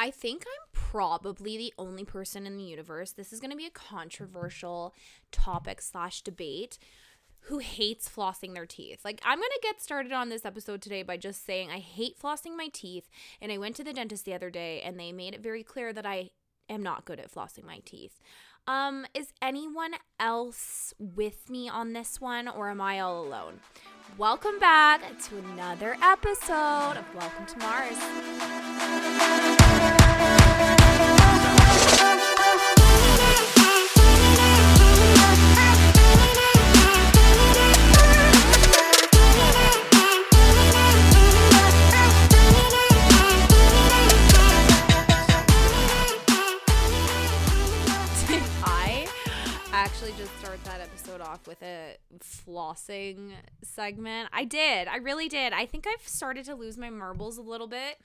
I think I'm probably the only person in the universe. This is going to be a controversial topic slash debate who hates flossing their teeth. Like, I'm going to get started on this episode today by just saying I hate flossing my teeth. And I went to the dentist the other day and they made it very clear that I am not good at flossing my teeth. Um, is anyone else with me on this one or am I all alone? Welcome back to another episode of Welcome to Marz. Actually just start that episode off with a flossing segment. I did. I really did. I think I've started to lose my marbles a little bit.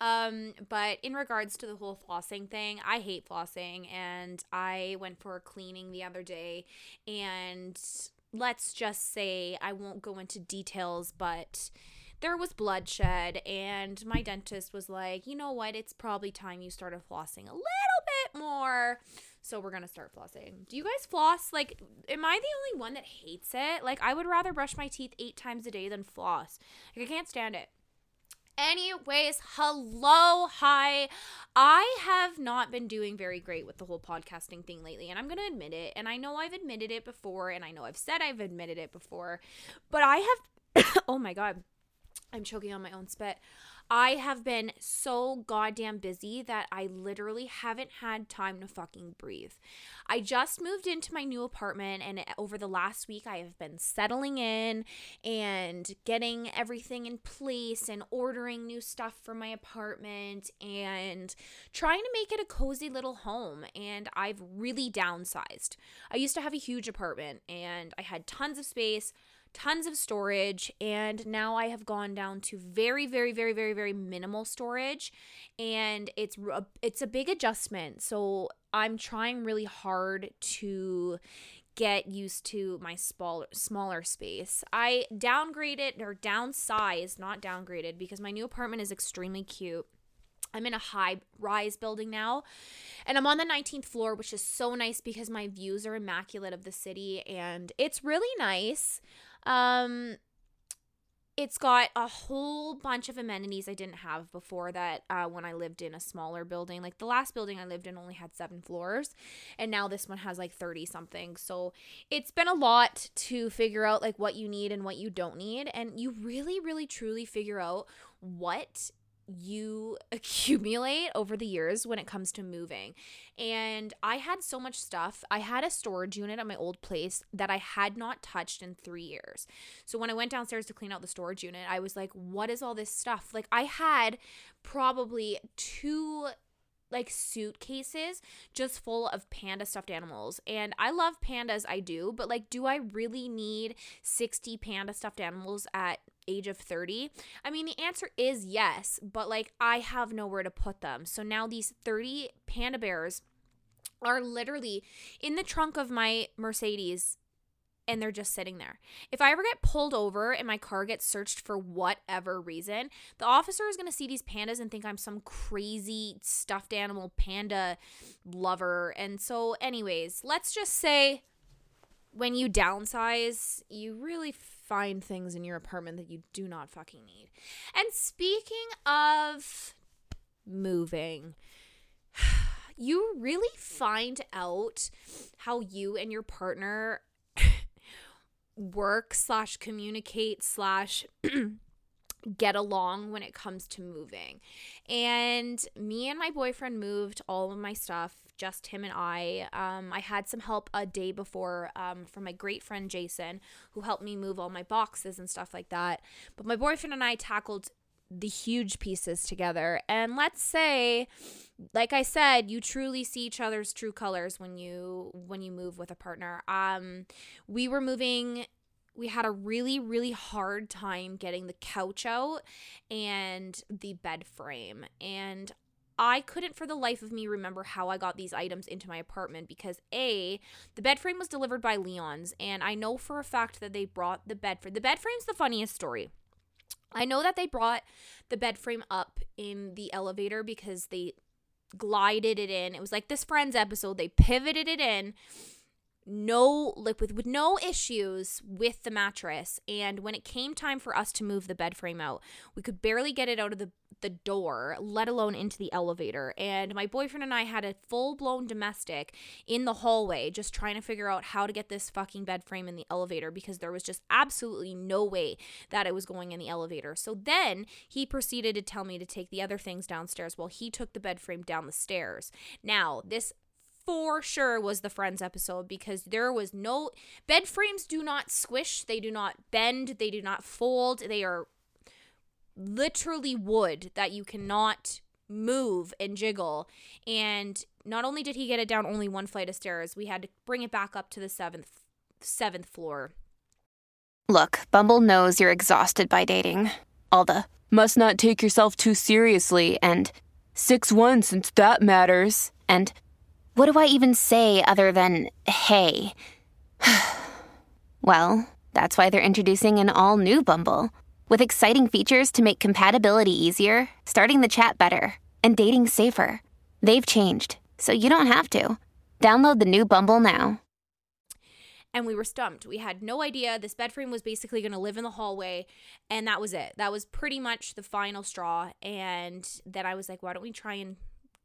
Um, but in regards to the whole flossing thing, I hate flossing and I went for a cleaning the other day and let's just say I won't go into details, but there was bloodshed and my dentist was like, "You know what? It's probably time you started flossing a little bit more." So we're gonna start flossing. Do you guys floss? Like, am I the only one that hates it? Like, I would rather brush my teeth eight times a day than floss. Like, I can't stand it. Anyways, hello, hi. I have not been doing very great with the whole podcasting thing lately, and I'm going to admit it. And I know I've admitted it before, and I know I've said I've admitted it before, but I have, oh my God, I'm choking on my own spit. I have been so goddamn busy that I literally haven't had time to fucking breathe. I just moved into my new apartment, and over the last week, I have been settling in and getting everything in place and ordering new stuff for my apartment and trying to make it a cozy little home. And I've really downsized. I used to have a huge apartment and I had tons of space tons of storage and now I have gone down to very very very very very minimal storage and it's it's a big adjustment. So I'm trying really hard to get used to my smaller smaller space. I downgraded or downsized, not downgraded because my new apartment is extremely cute. I'm in a high rise building now, and I'm on the 19th floor, which is so nice because my views are immaculate of the city and it's really nice. Um, it's got a whole bunch of amenities I didn't have before that uh, when I lived in a smaller building. Like the last building I lived in only had seven floors, and now this one has like 30 something. So it's been a lot to figure out like what you need and what you don't need. And you really, really, truly figure out what you accumulate over the years when it comes to moving. And I had so much stuff. I had a storage unit at my old place that I had not touched in three years. So when I went downstairs to clean out the storage unit, I was like, what is all this stuff? Like, I had probably two like suitcases just full of panda stuffed animals. And I love pandas, I do, but like, do I really need 60 panda stuffed animals at age of 30? I mean, the answer is yes, but like, I have nowhere to put them. So now these 30 panda bears are literally in the trunk of my Mercedes and they're just sitting there. If I ever get pulled over and my car gets searched for whatever reason, the officer is going to see these pandas and think I'm some crazy stuffed animal panda lover. And so, anyways, let's just say when you downsize, you really find things in your apartment that you do not fucking need. And speaking of moving, you really find out how you and your partner work slash communicate slash get along when it comes to moving. And me and my boyfriend moved all of my stuff, just him and I. Um, I had some help a day before um, from my great friend Jason, who helped me move all my boxes and stuff like that. But my boyfriend and I tackled the huge pieces together. And let's say like I said, you truly see each other's true colors when you when you move with a partner. Um we were moving we had a really really hard time getting the couch out and the bed frame and I couldn't for the life of me remember how I got these items into my apartment because A, the bed frame was delivered by Leon's and I know for a fact that they brought the bed frame. The bed frame's the funniest story. I know that they brought the bed frame up in the elevator because they glided it in. It was like this Friends episode. They pivoted it in no like with, with no issues with the mattress. And when it came time for us to move the bed frame out we could barely get it out of the the door let alone into the elevator. And my boyfriend and I had a full-blown domestic in the hallway just trying to figure out how to get this fucking bed frame in the elevator because there was just absolutely no way that it was going in the elevator. So then he proceeded to tell me to take the other things downstairs while he took the bed frame down the stairs. Now this for sure was the Friends episode because there was no bed frames do not squish, they do not bend, they do not fold. They are literally wood that you cannot move and jiggle. And not only did he get it down only one flight of stairs, we had to bring it back up to the seventh seventh floor. Look, Bumble knows you're exhausted by dating. All the must not take yourself too seriously and 6 1 since that matters. And what do I even say other than hey? well, that's why they're introducing an all new Bumble with exciting features to make compatibility easier, starting the chat better, and dating safer. They've changed, so you don't have to. Download the new Bumble now. And we were stumped. We had no idea. This bed frame was basically going to live in the hallway, and that was it. That was pretty much the final straw. And then I was like, why don't we try and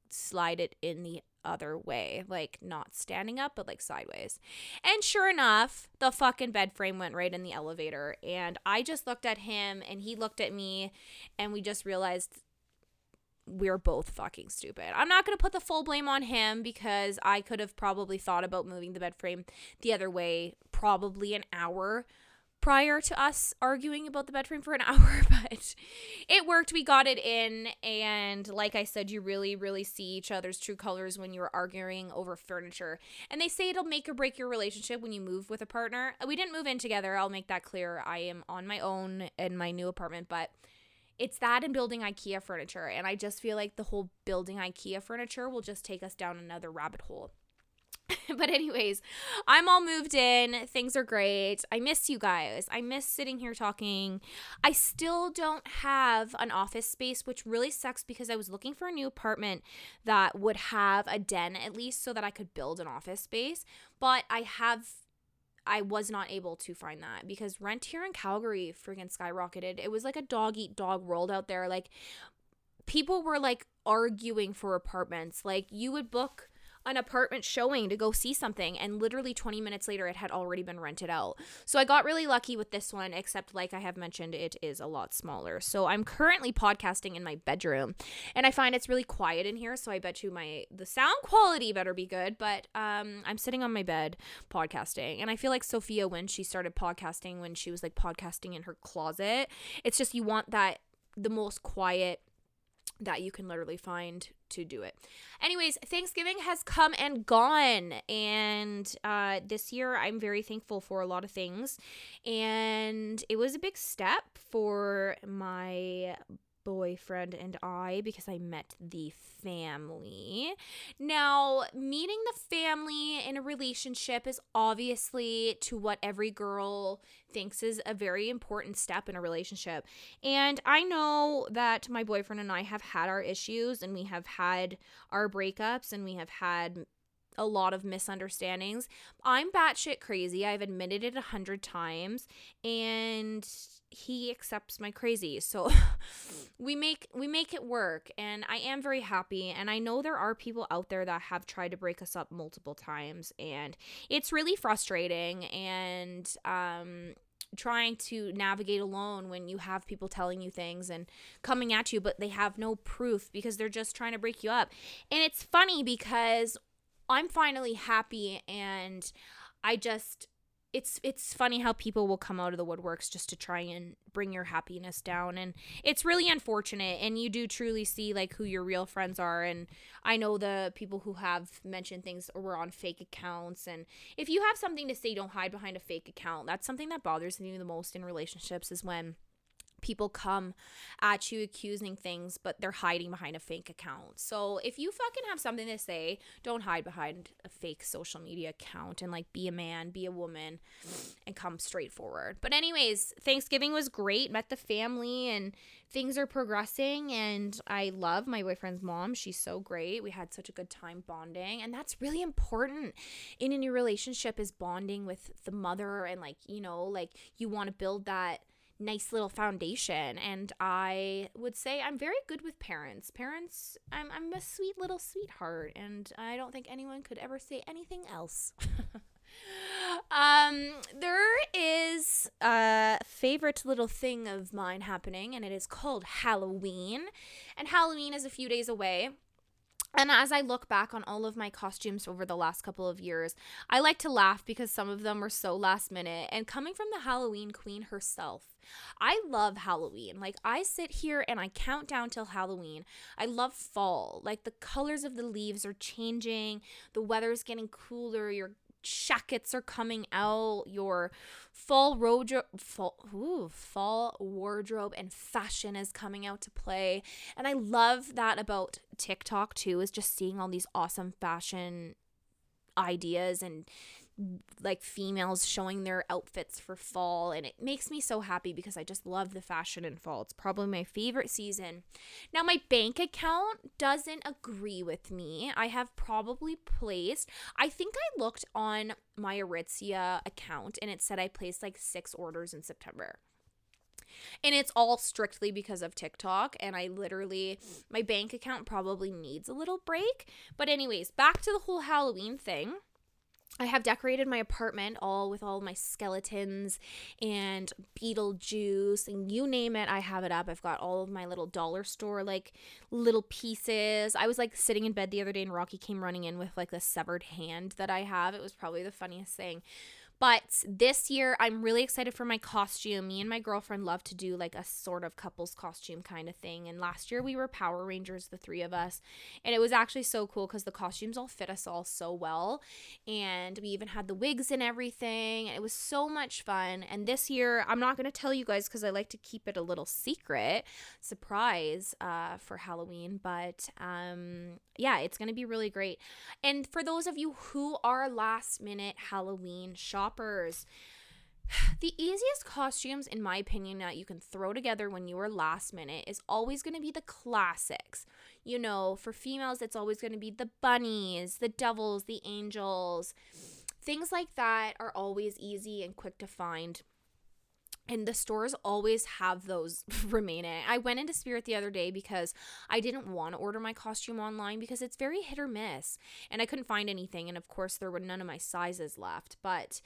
slide it in the other way, like not standing up, but like sideways. And sure enough, the fucking bed frame went right in the elevator. And I just looked at him and he looked at me, and we just realized we're both fucking stupid. I'm not going to put the full blame on him because I could have probably thought about moving the bed frame the other way probably an hour prior to us arguing about the bed frame for an hour, but it worked. We got it in. And like I said, you really, really see each other's true colors when you're arguing over furniture. And they say it'll make or break your relationship when you move with a partner. We didn't move in together. I'll make that clear. I am on my own in my new apartment, but it's that and building IKEA furniture. And I just feel like the whole building IKEA furniture will just take us down another rabbit hole. but anyways, I'm all moved in. Things are great. I miss you guys. I miss sitting here talking. I still don't have an office space, which really sucks because I was looking for a new apartment that would have a den at least so that I could build an office space, but I have I was not able to find that because rent here in Calgary freaking skyrocketed. It was like a dog eat dog world out there. Like people were like arguing for apartments. Like you would book an apartment showing to go see something and literally 20 minutes later it had already been rented out. So I got really lucky with this one except like I have mentioned it is a lot smaller. So I'm currently podcasting in my bedroom and I find it's really quiet in here so I bet you my the sound quality better be good, but um I'm sitting on my bed podcasting and I feel like Sophia when she started podcasting when she was like podcasting in her closet, it's just you want that the most quiet that you can literally find to do it. Anyways, Thanksgiving has come and gone, and uh, this year I'm very thankful for a lot of things, and it was a big step for my boyfriend and I because I met the family. Now, meeting the family in a relationship is obviously to what every girl thinks is a very important step in a relationship. And I know that my boyfriend and I have had our issues and we have had our breakups and we have had a lot of misunderstandings. I'm batshit crazy. I've admitted it a hundred times, and he accepts my crazy. So we make we make it work, and I am very happy. And I know there are people out there that have tried to break us up multiple times, and it's really frustrating. And um, trying to navigate alone when you have people telling you things and coming at you, but they have no proof because they're just trying to break you up. And it's funny because I'm finally happy and I just it's it's funny how people will come out of the woodworks just to try and bring your happiness down. And it's really unfortunate and you do truly see like who your real friends are. And I know the people who have mentioned things or were on fake accounts. And if you have something to say don't hide behind a fake account. That's something that bothers me the most in relationships is when people come at you accusing things, but they're hiding behind a fake account. So if you fucking have something to say, don't hide behind a fake social media account and like be a man, be a woman, and come straight forward. But, anyways, Thanksgiving was great, met the family, and things are progressing. And I love my boyfriend's mom. She's so great. We had such a good time bonding. And that's really important in a new relationship is bonding with the mother and like, you know, like you want to build that nice little foundation and i would say i'm very good with parents. Parents i'm, I'm a sweet little sweetheart and i don't think anyone could ever say anything else. Um there is a favorite little thing of mine happening and it is called halloween and halloween is a few days away and as I look back on all of my costumes over the last couple of years, I like to laugh because some of them were so last minute. And coming from the Halloween queen herself, I love Halloween. Like, I sit here and I count down till Halloween. I love fall. Like, the colors of the leaves are changing, the weather's getting cooler, your jackets are coming out, your fall wardrobe, fall, ooh, fall wardrobe and fashion is coming out to play. And I love that about TikTok too, is just seeing all these awesome fashion ideas and like females showing their outfits for fall and it makes me so happy because I just love the fashion in fall. It's probably my favorite season. Now my bank account doesn't agree with me. I have probably placed I think I looked on my Aritzia account and it said I placed like 6 orders in September. And it's all strictly because of TikTok. And I literally, my bank account probably needs a little break. But, anyways, back to the whole Halloween thing. I have decorated my apartment all with all my skeletons and Beetlejuice and you name it, I have it up. I've got all of my little dollar store like little pieces. I was like sitting in bed the other day and Rocky came running in with like the severed hand that I have. It was probably the funniest thing. But this year, I'm really excited for my costume. Me and my girlfriend love to do like a sort of couples costume kind of thing. And last year, we were Power Rangers, the three of us. And it was actually so cool because the costumes all fit us all so well. And we even had the wigs and everything. It was so much fun. And this year, I'm not going to tell you guys because I like to keep it a little secret surprise uh, for Halloween. But um, yeah, it's going to be really great. And for those of you who are last minute Halloween shoppers, the easiest costumes, in my opinion, that you can throw together when you are last minute is always going to be the classics. You know, for females, it's always going to be the bunnies, the devils, the angels. Things like that are always easy and quick to find and the stores always have those remaining. I went into Spirit the other day because I didn't want to order my costume online because it's very hit or miss and I couldn't find anything and of course there were none of my sizes left. But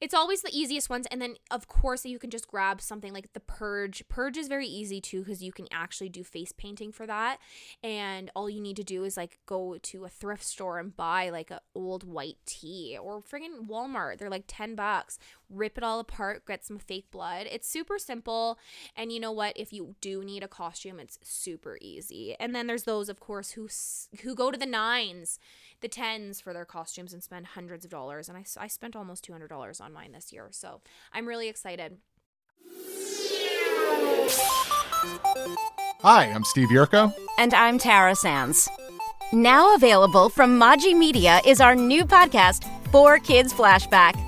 it's always the easiest ones and then of course you can just grab something like the purge purge is very easy too because you can actually do face painting for that and all you need to do is like go to a thrift store and buy like an old white tee or friggin walmart they're like 10 bucks rip it all apart get some fake blood it's super simple and you know what if you do need a costume it's super easy and then there's those of course who who go to the nines the tens for their costumes and spend hundreds of dollars. And I, I spent almost $200 on mine this year. So I'm really excited. Hi, I'm Steve Yerko. And I'm Tara Sands. Now available from Maji Media is our new podcast, 4Kids Flashback.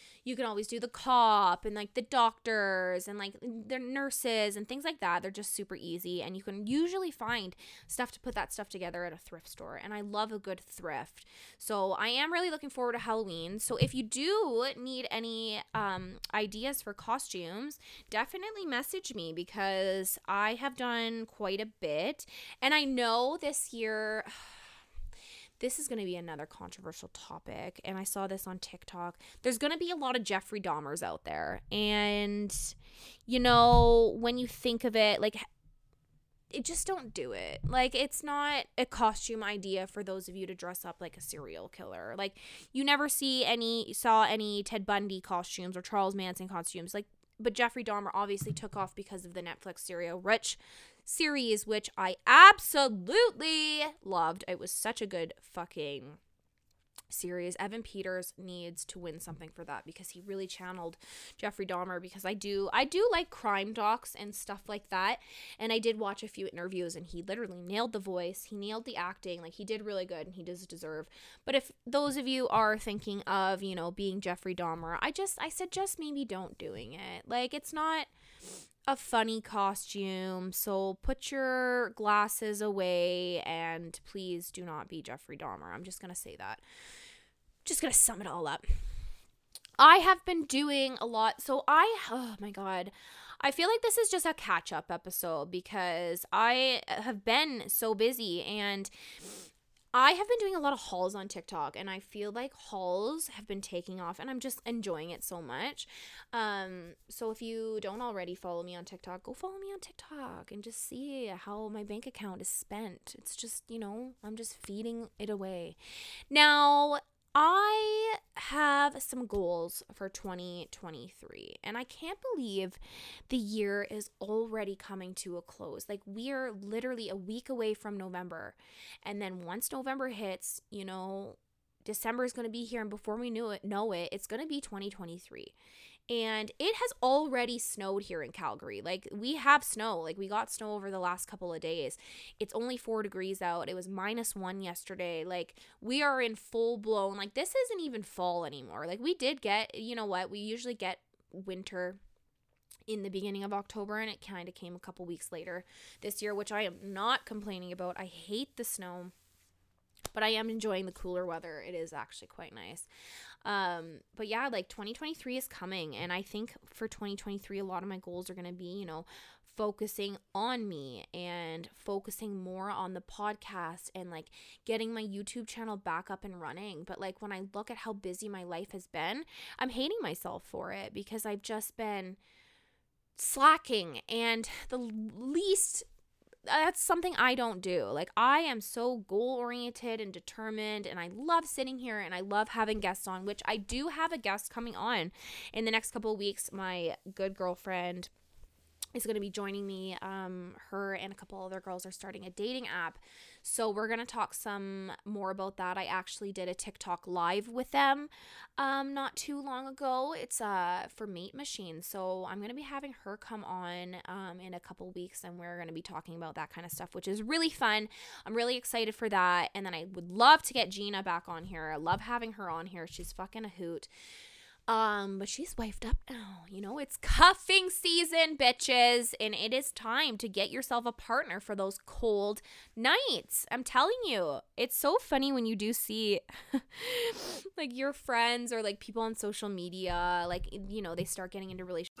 you can always do the cop and like the doctors and like their nurses and things like that. They're just super easy and you can usually find stuff to put that stuff together at a thrift store and i love a good thrift. So i am really looking forward to halloween. So if you do need any um, ideas for costumes definitely message me because i have done quite a bit. And i know this year this is going to be another controversial topic. And I saw this on TikTok. There's going to be a lot of Jeffrey Dahmers out there. And, you know, when you think of it, like, it just don't do it. Like it's not a costume idea for those of you to dress up like a serial killer. Like you never see any saw any Ted Bundy costumes or Charles Manson costumes. Like but Jeffrey Dahmer obviously took off because of the Netflix serial Rich series, which I absolutely loved. It was such a good fucking series. Evan Peters needs to win something for that because he really channeled Jeffrey Dahmer because I do I do like crime docs and stuff like that. And I did watch a few interviews and he literally nailed the voice. He nailed the acting. Like he did really good and he does deserve. But if those of you are thinking of, you know, being Jeffrey Dahmer, I just I said just maybe don't doing it. Like it's not a funny costume. So put your glasses away and please do not be Jeffrey Dahmer. I'm just going to say that. Just going to sum it all up. I have been doing a lot. So I, oh my God. I feel like this is just a catch up episode because I have been so busy and I have been doing a lot of hauls on TikTok and I feel like hauls have been taking off and I'm just enjoying it so much. Um, so if you don't already follow me on TikTok, go follow me on TikTok and just see how my bank account is spent. It's just, you know, I'm just feeding it away. Now, I have some goals for 2023, and I can't believe the year is already coming to a close. Like, we are literally a week away from November. And then once November hits, you know, December is going to be here, and before we knew it, know it, it's going to be 2023 and it has already snowed here in Calgary. Like we have snow. Like we got snow over the last couple of days. It's only 4 degrees out. It was minus 1 yesterday. Like we are in full blown like this isn't even fall anymore. Like we did get, you know what? We usually get winter in the beginning of October and it kind of came a couple weeks later this year, which I am not complaining about. I hate the snow but I am enjoying the cooler weather. It is actually quite nice. Um, but yeah, like 2023 is coming, and I think for 2023, a lot of my goals are going to be, you know, focusing on me and focusing more on the podcast and like getting my YouTube channel back up and running. But like when I look at how busy my life has been, I'm hating myself for it because I've just been slacking and the least that's something I don't do. Like I am so goal oriented and determined and I love sitting here and I love having guests on, which I do have a guest coming on in the next couple of weeks. My good girlfriend is going to be joining me. Um, her and a couple other girls are starting a dating app. So we're going to talk some more about that. I actually did a TikTok live with them um, not too long ago. It's uh, for Mate Machine. So I'm going to be having her come on um, in a couple weeks and we're going to be talking about that kind of stuff, which is really fun. I'm really excited for that. And then I would love to get Gina back on here. I love having her on here. She's fucking a hoot. Um, but she's wifed up now. You know, it's cuffing season, bitches, and it is time to get yourself a partner for those cold nights. I'm telling you, it's so funny when you do see like your friends or like people on social media, like you know, they start getting into relationships.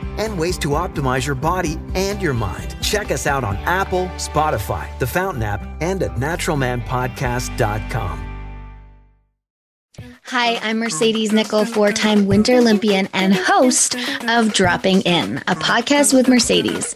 and ways to optimize your body and your mind. Check us out on Apple, Spotify, the Fountain app, and at naturalmanpodcast.com. Hi, I'm Mercedes Nicoll, four time Winter Olympian and host of Dropping In, a podcast with Mercedes.